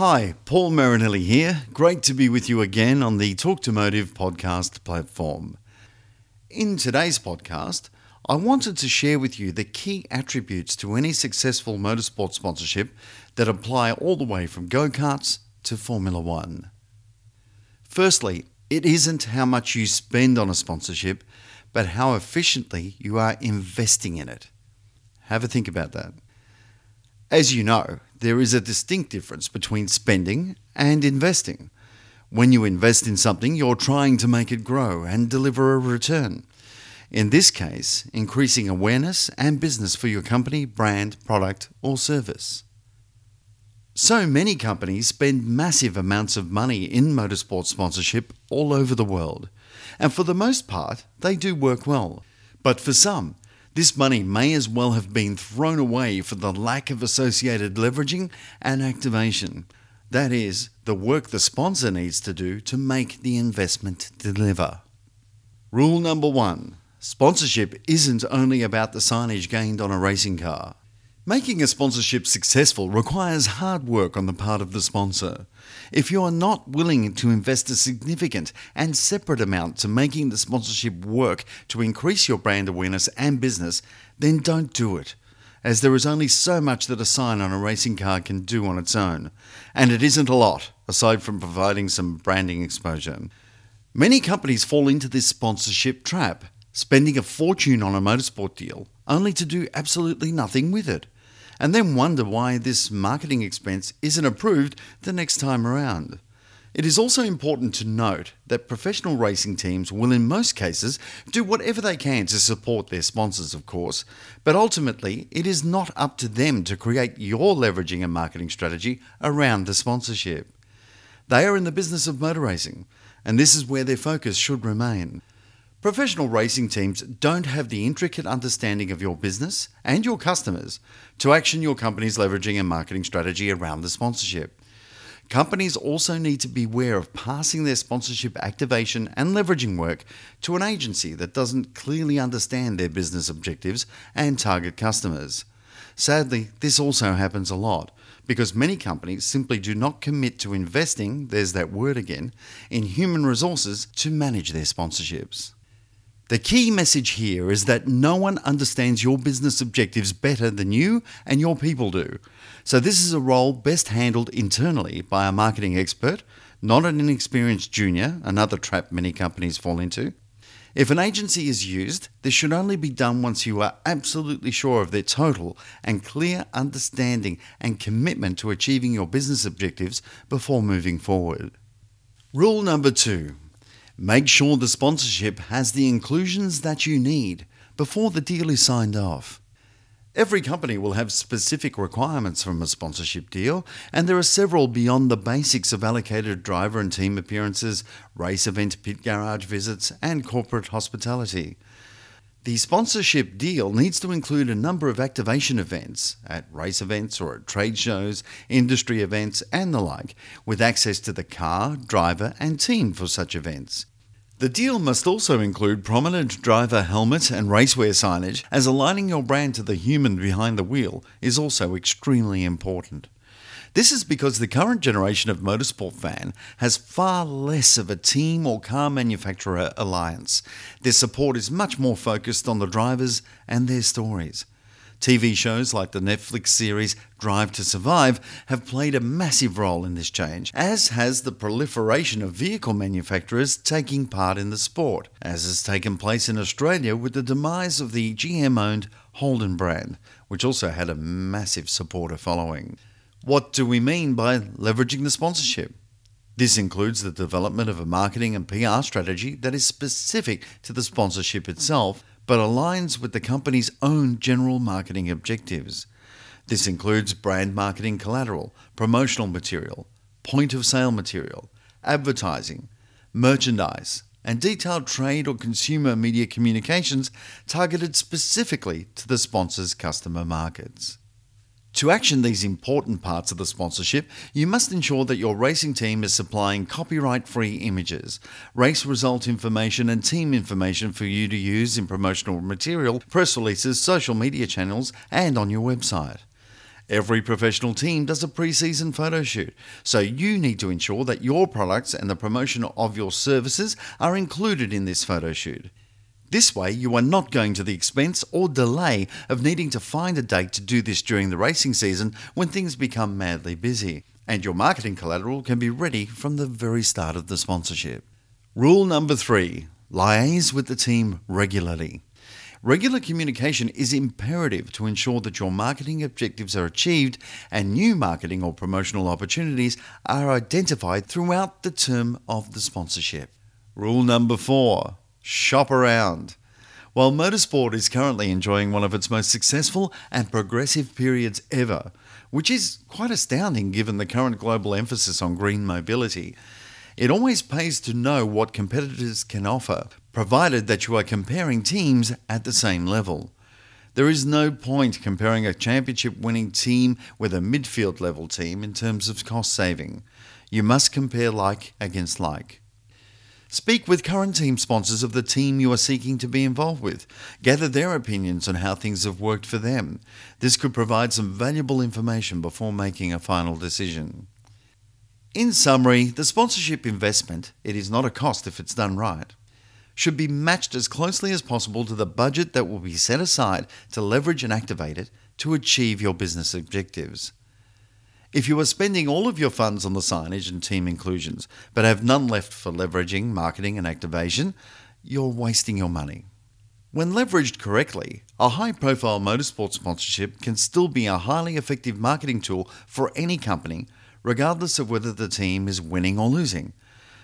Hi, Paul Marinelli here. Great to be with you again on the Talk to Motive podcast platform. In today's podcast, I wanted to share with you the key attributes to any successful motorsport sponsorship that apply all the way from go karts to Formula One. Firstly, it isn't how much you spend on a sponsorship, but how efficiently you are investing in it. Have a think about that. As you know, there is a distinct difference between spending and investing. When you invest in something, you're trying to make it grow and deliver a return. In this case, increasing awareness and business for your company, brand, product, or service. So many companies spend massive amounts of money in motorsport sponsorship all over the world, and for the most part, they do work well. But for some, this money may as well have been thrown away for the lack of associated leveraging and activation. That is, the work the sponsor needs to do to make the investment deliver. Rule number one sponsorship isn't only about the signage gained on a racing car. Making a sponsorship successful requires hard work on the part of the sponsor. If you are not willing to invest a significant and separate amount to making the sponsorship work to increase your brand awareness and business, then don't do it, as there is only so much that a sign on a racing car can do on its own, and it isn't a lot, aside from providing some branding exposure. Many companies fall into this sponsorship trap, spending a fortune on a motorsport deal only to do absolutely nothing with it, and then wonder why this marketing expense isn't approved the next time around. It is also important to note that professional racing teams will, in most cases, do whatever they can to support their sponsors, of course, but ultimately it is not up to them to create your leveraging and marketing strategy around the sponsorship. They are in the business of motor racing, and this is where their focus should remain. Professional racing teams don't have the intricate understanding of your business and your customers to action your company's leveraging and marketing strategy around the sponsorship. Companies also need to be aware of passing their sponsorship activation and leveraging work to an agency that doesn't clearly understand their business objectives and target customers. Sadly, this also happens a lot because many companies simply do not commit to investing, there's that word again, in human resources to manage their sponsorships. The key message here is that no one understands your business objectives better than you and your people do. So, this is a role best handled internally by a marketing expert, not an inexperienced junior, another trap many companies fall into. If an agency is used, this should only be done once you are absolutely sure of their total and clear understanding and commitment to achieving your business objectives before moving forward. Rule number two Make sure the sponsorship has the inclusions that you need before the deal is signed off. Every company will have specific requirements from a sponsorship deal, and there are several beyond the basics of allocated driver and team appearances, race event pit garage visits, and corporate hospitality. The sponsorship deal needs to include a number of activation events at race events or at trade shows, industry events, and the like, with access to the car, driver, and team for such events. The deal must also include prominent driver helmet and racewear signage, as aligning your brand to the human behind the wheel is also extremely important. This is because the current generation of motorsport fan has far less of a team or car manufacturer alliance. Their support is much more focused on the drivers and their stories. TV shows like the Netflix series Drive to Survive have played a massive role in this change, as has the proliferation of vehicle manufacturers taking part in the sport, as has taken place in Australia with the demise of the GM owned Holden brand, which also had a massive supporter following. What do we mean by leveraging the sponsorship? This includes the development of a marketing and PR strategy that is specific to the sponsorship itself but aligns with the company's own general marketing objectives. This includes brand marketing collateral, promotional material, point of sale material, advertising, merchandise, and detailed trade or consumer media communications targeted specifically to the sponsor's customer markets. To action these important parts of the sponsorship, you must ensure that your racing team is supplying copyright free images, race result information, and team information for you to use in promotional material, press releases, social media channels, and on your website. Every professional team does a pre season photo shoot, so you need to ensure that your products and the promotion of your services are included in this photo shoot. This way, you are not going to the expense or delay of needing to find a date to do this during the racing season when things become madly busy, and your marketing collateral can be ready from the very start of the sponsorship. Rule number three liaise with the team regularly. Regular communication is imperative to ensure that your marketing objectives are achieved and new marketing or promotional opportunities are identified throughout the term of the sponsorship. Rule number four shop around. While motorsport is currently enjoying one of its most successful and progressive periods ever, which is quite astounding given the current global emphasis on green mobility, it always pays to know what competitors can offer, provided that you are comparing teams at the same level. There is no point comparing a championship winning team with a midfield level team in terms of cost saving. You must compare like against like. Speak with current team sponsors of the team you are seeking to be involved with. Gather their opinions on how things have worked for them. This could provide some valuable information before making a final decision. In summary, the sponsorship investment, it is not a cost if it's done right, should be matched as closely as possible to the budget that will be set aside to leverage and activate it to achieve your business objectives. If you are spending all of your funds on the signage and team inclusions, but have none left for leveraging, marketing, and activation, you're wasting your money. When leveraged correctly, a high profile motorsport sponsorship can still be a highly effective marketing tool for any company regardless of whether the team is winning or losing.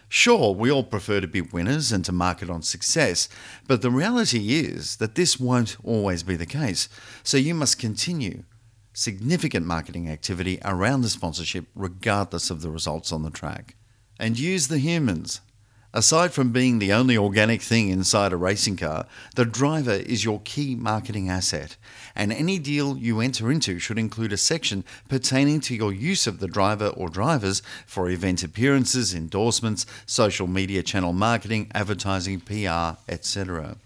Sure, we all prefer to be winners and to market on success, but the reality is that this won't always be the case, so you must continue significant marketing activity around the sponsorship regardless of the results on the track. And use the humans, Aside from being the only organic thing inside a racing car, the driver is your key marketing asset, and any deal you enter into should include a section pertaining to your use of the driver or drivers for event appearances, endorsements, social media channel marketing, advertising, PR, etc.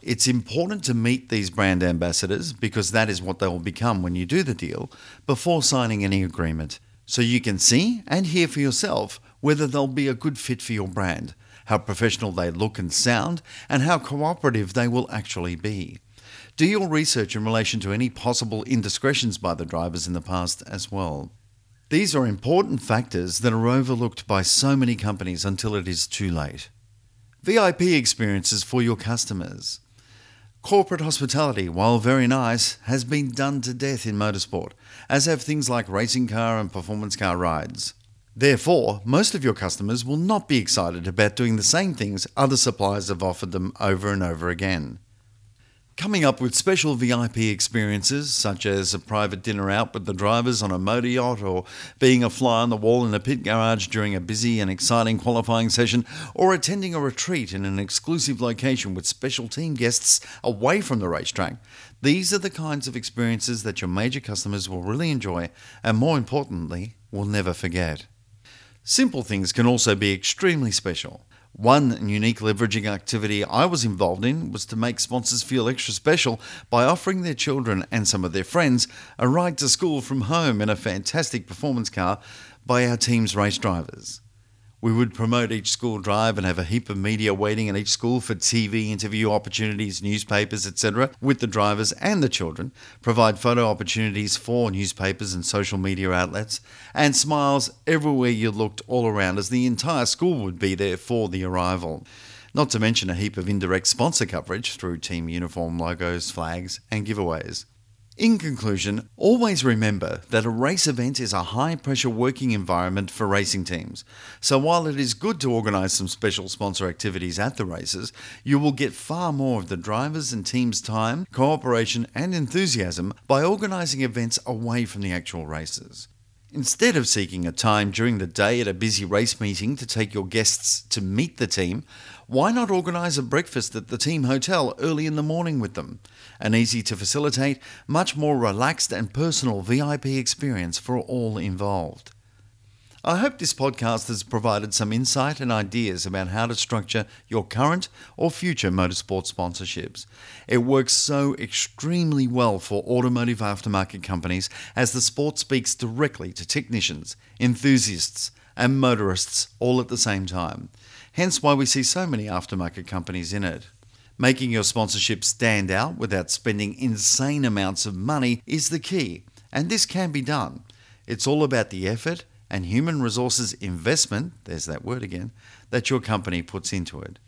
It's important to meet these brand ambassadors because that is what they will become when you do the deal before signing any agreement, so you can see and hear for yourself whether they'll be a good fit for your brand, how professional they look and sound, and how cooperative they will actually be. Do your research in relation to any possible indiscretions by the drivers in the past as well. These are important factors that are overlooked by so many companies until it is too late. VIP experiences for your customers. Corporate hospitality, while very nice, has been done to death in motorsport, as have things like racing car and performance car rides. Therefore, most of your customers will not be excited about doing the same things other suppliers have offered them over and over again. Coming up with special VIP experiences, such as a private dinner out with the drivers on a motor yacht, or being a fly on the wall in a pit garage during a busy and exciting qualifying session, or attending a retreat in an exclusive location with special team guests away from the racetrack. These are the kinds of experiences that your major customers will really enjoy and, more importantly, will never forget. Simple things can also be extremely special. One unique leveraging activity I was involved in was to make sponsors feel extra special by offering their children and some of their friends a ride to school from home in a fantastic performance car by our team's race drivers. We would promote each school drive and have a heap of media waiting in each school for TV interview opportunities, newspapers, etc., with the drivers and the children, provide photo opportunities for newspapers and social media outlets, and smiles everywhere you looked all around as the entire school would be there for the arrival. Not to mention a heap of indirect sponsor coverage through team uniform logos, flags, and giveaways. In conclusion, always remember that a race event is a high pressure working environment for racing teams. So while it is good to organise some special sponsor activities at the races, you will get far more of the drivers' and teams' time, cooperation, and enthusiasm by organising events away from the actual races. Instead of seeking a time during the day at a busy race meeting to take your guests to meet the team, why not organise a breakfast at the team hotel early in the morning with them? An easy to facilitate, much more relaxed and personal VIP experience for all involved. I hope this podcast has provided some insight and ideas about how to structure your current or future motorsport sponsorships. It works so extremely well for automotive aftermarket companies as the sport speaks directly to technicians, enthusiasts, and motorists all at the same time. Hence why we see so many aftermarket companies in it. Making your sponsorship stand out without spending insane amounts of money is the key, and this can be done. It's all about the effort and human resources investment, there's that word again, that your company puts into it.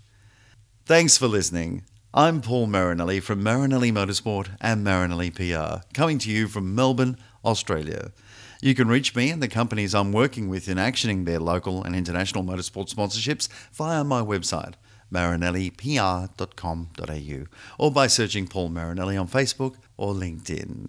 Thanks for listening. I'm Paul Marinelli from Marinelli Motorsport and Marinelli PR, coming to you from Melbourne, Australia. You can reach me and the companies I'm working with in actioning their local and international motorsport sponsorships via my website, marinellipr.com.au, or by searching Paul Marinelli on Facebook or LinkedIn.